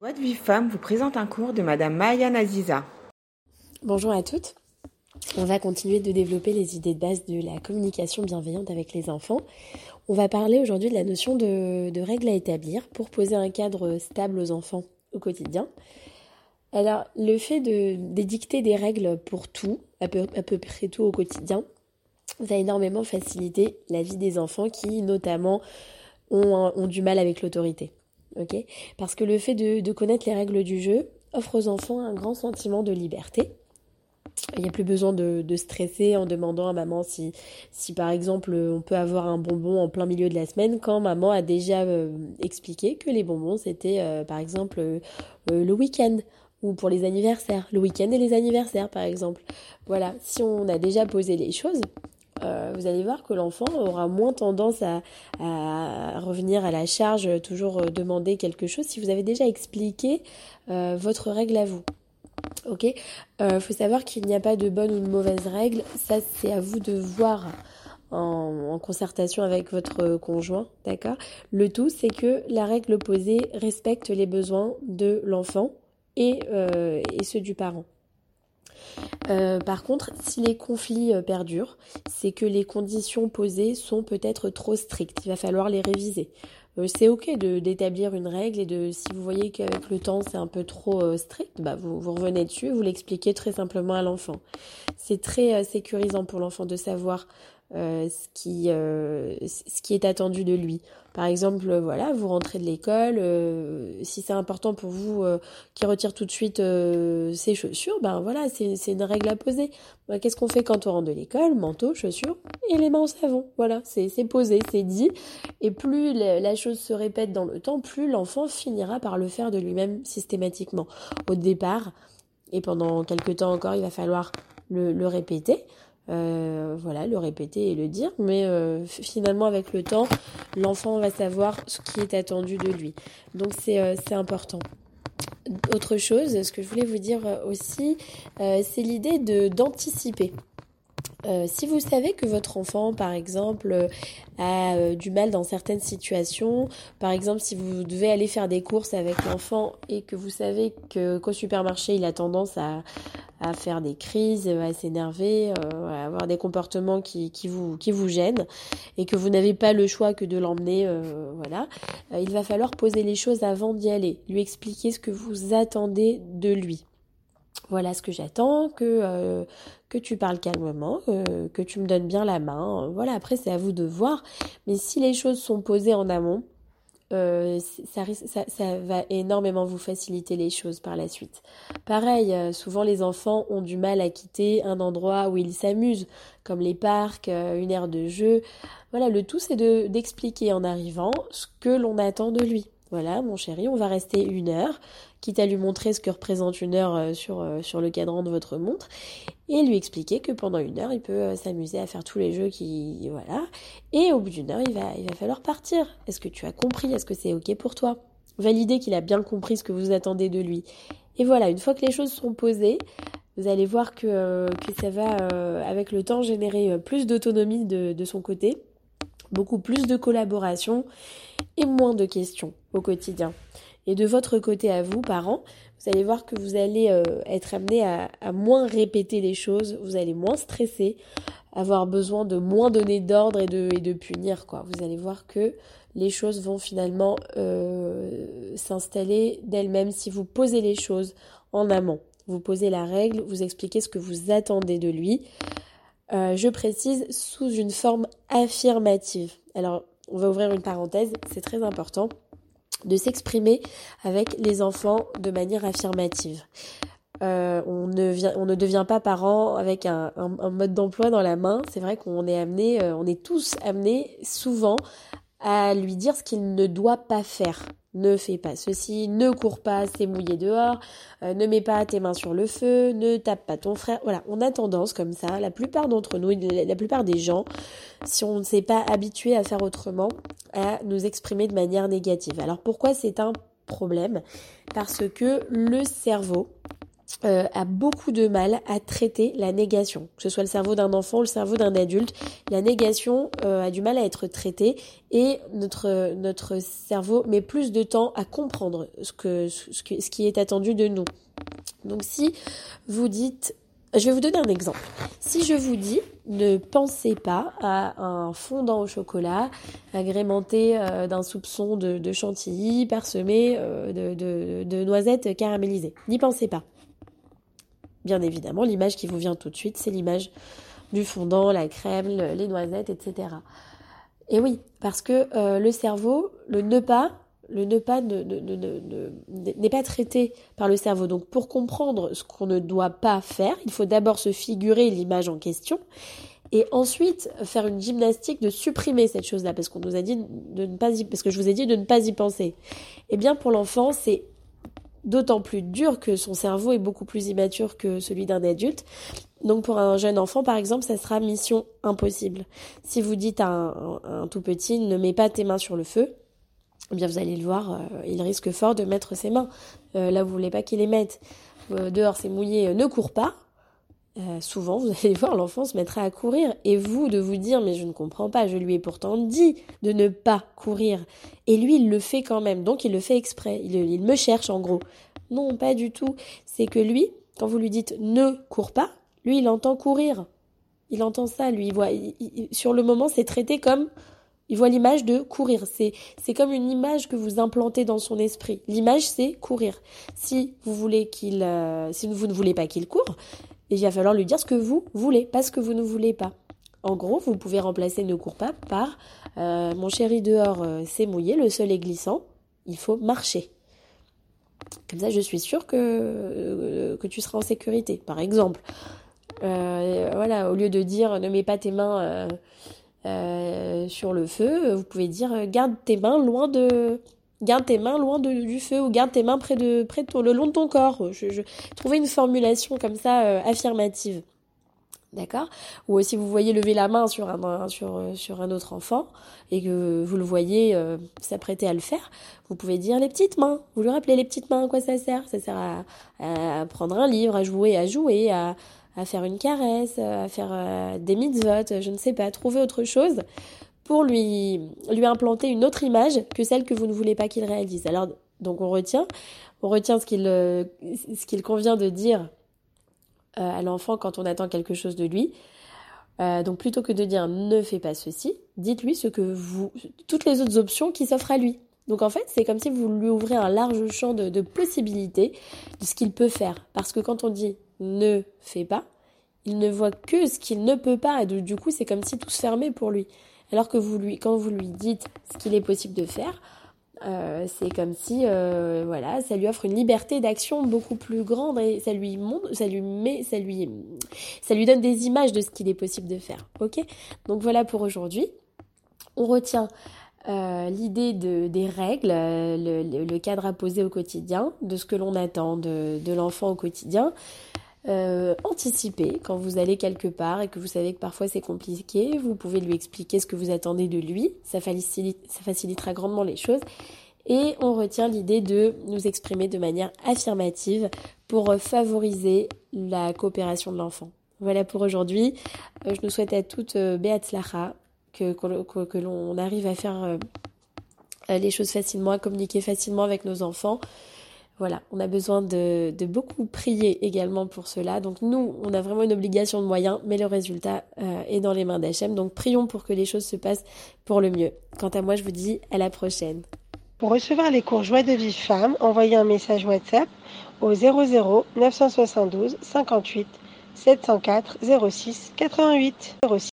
Voix de Vie Femme vous présente un cours de Madame Maya Naziza. Bonjour à toutes. On va continuer de développer les idées de base de la communication bienveillante avec les enfants. On va parler aujourd'hui de la notion de, règles à établir pour poser un cadre stable aux enfants au quotidien. Alors, le fait de des règles pour tout, à peu, près tout au quotidien, va énormément faciliter la vie des enfants qui, notamment, ont du mal avec l'autorité ok? Parce que le fait de, connaître les règles du jeu offre aux enfants un grand sentiment de liberté. Il n'y a plus besoin de, stresser en demandant à maman si, si par exemple on peut avoir un bonbon en plein milieu de la semaine quand maman a déjà euh, expliqué que les bonbons c'était euh, par exemple euh, le week-end ou pour les anniversaires, le week-end et les anniversaires par exemple. Voilà, si on a déjà posé les choses, euh, vous allez voir que l'enfant aura moins tendance à, revenir à la charge, toujours euh, demander quelque chose si vous avez déjà expliqué euh, votre règle à vous. Ok? Il faut savoir qu'il n'y a pas de bonne ou de mauvaise règle. Ça, c'est à vous de voir en, concertation avec votre conjoint. D'accord? Le tout, c'est que la règle posée respecte les besoins de l'enfant et ceux du parent. Euh, par contre, si les conflits euh, perdurent, c'est que les conditions posées sont peut-être trop strictes. Il va falloir les réviser. Euh, c'est ok de d'établir une règle et de si vous voyez qu'avec le temps c'est un peu trop strict, bah vous, vous revenez dessus et vous l'expliquez très simplement à l'enfant. C'est très sécurisant pour l'enfant de savoir euh, ce, qui, euh, ce qui est attendu de lui. Par exemple, voilà, vous rentrez de l'école, euh, si c'est important pour vous qu'il retire tout de suite ses chaussures, ben voilà, c'est une règle à poser. Ben, qu'est-ce qu'on fait quand on rentre de l'école? Manteau, chaussures et les mains au savon. Voilà, c'est posé, c'est dit. Et plus la, chose se répète dans le temps, plus l'enfant finira par le faire de lui-même systématiquement. Au départ, et pendant quelques temps encore, il va falloir le, le répéter. Euh, voilà, le répéter et le dire, mais euh, finalement avec le temps, l'enfant va savoir ce qui est attendu de lui. Donc c'est euh, important. Autre chose, ce que je voulais vous dire aussi, c'est l'idée de d'anticiper. Euh, si vous savez que votre enfant, par exemple, euh, a euh, du mal dans certaines situations, par exemple si vous devez aller faire des courses avec l'enfant et que vous savez que qu'au supermarché il a tendance à, à faire des crises, à s'énerver, à avoir des comportements qui, qui, vous, qui vous gênent et que vous n'avez pas le choix que de l'emmener, voilà, il va falloir poser les choses avant d'y aller, lui expliquer ce que vous attendez de lui voilà ce que j'attends, que, euh, que tu parles calmement, euh, que tu me donnes bien la main. Voilà, après c'est à vous de voir. Mais si les choses sont posées en amont, euh, ça, va énormément vous faciliter les choses par la suite. Pareil, souvent les enfants ont du mal à quitter un endroit où ils s'amusent, comme les parcs, une aire de jeu. Voilà, le tout c'est de d'expliquer en arrivant ce que l'on attend de lui. Voilà, mon chéri, on va rester une heure, quitte à lui montrer ce que représente une heure euh, sur, euh, sur le cadran de votre montre, et lui expliquer que pendant une heure, il peut euh, s'amuser à faire tous les jeux qui... Voilà. Et au bout d'une heure, il va, falloir partir. Est-ce que tu as compris? Est-ce que c'est OK pour toi? Valider qu'il a bien compris ce que vous attendez de lui. Et voilà, une fois que les choses sont posées, vous allez voir que, ça va, avec le temps, générer plus d'autonomie de son côté, beaucoup plus de collaboration et moins de questions au quotidien. Et de votre côté à vous, parents, vous allez voir que vous allez euh, être amené à, moins répéter les choses, vous allez moins stresser, avoir besoin de moins donner d'ordre et de, punir. Vous allez voir que les choses vont finalement euh, s'installer d'elles-mêmes si vous posez les choses en amont. Vous posez la règle, vous expliquez ce que vous attendez de lui. Euh, je précise sous une forme affirmative. Alors, on va ouvrir une parenthèse, c'est très important de s'exprimer avec les enfants de manière affirmative. Euh, on, ne vient, on ne devient pas parent avec un, mode d'emploi dans la main. C'est vrai qu'on est amené, euh, on est tous amenés souvent à lui dire ce qu'il ne doit pas faire ne fais pas ceci, ne cours pas, c'est mouillé dehors, euh, ne mets pas tes mains sur le feu, ne tape pas ton frère. Voilà, on a tendance comme ça, la plupart d'entre nous, la plupart des gens, si on ne s'est pas habitué à faire autrement, à nous exprimer de manière négative. Alors pourquoi c'est un problème? Parce que le cerveau euh, a beaucoup de mal à traiter la négation, que ce soit le cerveau d'un enfant ou le cerveau d'un adulte. La négation euh, a du mal à être traitée et notre, notre cerveau met plus de temps à comprendre ce, que, ce, qui est attendu de nous. Donc si vous dites je vais vous donner un exemple. Si je vous dis ne pensez pas à un fondant au chocolat agrémenté euh, d'un soupçon de, chantilly parsemé de noisettes caramélisées, n'y pensez pas. Bien évidemment, l'image qui vous vient tout de suite, c'est l'image du fondant, la crème, les noisettes, etc. Et oui, parce que euh, le cerveau, le ne pas, le ne pas n'est pas traité par le cerveau. Donc pour comprendre ce qu'on ne doit pas faire, il faut d'abord se figurer l'image en question et ensuite faire une gymnastique de supprimer cette chose-là parce qu'on nous a dit de ne pas parce que je vous ai dit de ne pas y penser. Eh bien pour l'enfant, c'est d'autant plus dur que son cerveau est beaucoup plus immature que celui d'un adulte. Donc pour un jeune enfant, par exemple, ça sera mission impossible. Si vous dites à un, tout petit, ne mets pas tes mains sur le feu, eh bien vous allez le voir, euh, il risque fort de mettre ses mains. Euh, là, vous voulez pas qu'il les mette. Euh, dehors, c'est mouillé, ne cours pas. Souvent, vous allez voir, l'enfant se mettra à courir. Et vous, de vous dire, mais je ne comprends pas, je lui ai pourtant dit de ne pas courir. Et lui, il le fait quand même. Donc, il le fait exprès. Il, il me cherche, en gros. Non, pas du tout. C'est que lui, quand vous lui dites ne cours pas, lui, il entend courir. Il entend ça, lui. Il voit, sur le moment, c'est traité comme il voit l'image de courir. C'est, c'est comme une image que vous implantez dans son esprit. L'image, c'est courir. Si vous voulez qu'il, euh, si vous ne voulez pas qu'il court, il va falloir lui dire ce que vous voulez, pas ce que vous ne voulez pas. En gros, vous pouvez remplacer ne cours pas par euh, mon chéri dehors, euh, c'est mouillé, le sol est glissant, il faut marcher. Comme ça, je suis sûre que, que tu seras en sécurité, par exemple. voilà, au lieu de dire ne mets pas tes mains euh, sur le feu, vous pouvez dire euh, garde tes mains loin de garde tes mains loin du feu ou garde tes mains près de près de le long de ton corps. Je, je trouvais une formulation comme ça euh, affirmative. D'accord? Ou si vous voyez lever la main sur un, sur, sur un autre enfant et que vous le voyez s'apprêter à le faire, vous pouvez dire les petites mains. Vous lui rappelez les petites mains, à quoi ça sert? Ça sert à, à, prendre un livre, à jouer, à jouer, à, à faire une caresse, à faire euh, des mitzvot, je ne sais pas, trouver autre chose pour lui, lui implanter une autre image que celle que vous ne voulez pas qu'il réalise. Alors, donc on retient, on retient ce qu'il euh, ce qu'il convient de dire euh, à l'enfant quand on attend quelque chose de lui. donc plutôt que de dire ne fais pas ceci, dites-lui ce que vous, toutes les autres options qui s'offrent à lui. Donc en fait, c'est comme si vous lui ouvrez un large champ de, de possibilités de ce qu'il peut faire. Parce que quand on dit ne fait pas, il ne voit que ce qu'il ne peut pas. Et du coup, c'est comme si tout se fermait pour lui. Alors que vous lui, quand vous lui dites ce qu'il est possible de faire, euh, c'est comme si, euh, voilà, ça lui offre une liberté d'action beaucoup plus grande et ça lui montre, ça lui met, ça lui, ça lui donne des images de ce qu'il est possible de faire. Ok? Donc voilà pour aujourd'hui. On retient euh, l'idée de, des règles, le, le, cadre à poser au quotidien, de ce que l'on attend de l'enfant au quotidien, euh, anticiper quand vous allez quelque part et que vous savez que parfois c'est compliqué, vous pouvez lui expliquer ce que vous attendez de lui, ça, facilitera grandement les choses. Et on retient l'idée de nous exprimer de manière affirmative pour favoriser la coopération de l'enfant. Voilà pour aujourd'hui. Euh, je nous souhaite à toutes euh, Beatzlacha, que, l'on arrive à faire les choses facilement, à communiquer facilement avec nos enfants. Voilà, on a besoin de, beaucoup prier également pour cela. Donc nous, on a vraiment une obligation de moyens, mais le résultat euh, est dans les mains d'Hachem. Donc prions pour que les choses se passent pour le mieux. Quant à moi, je vous dis à la prochaine. Pour recevoir les cours Joie de vie femme, envoyez un message WhatsApp au 00 972 58 704 06 88 06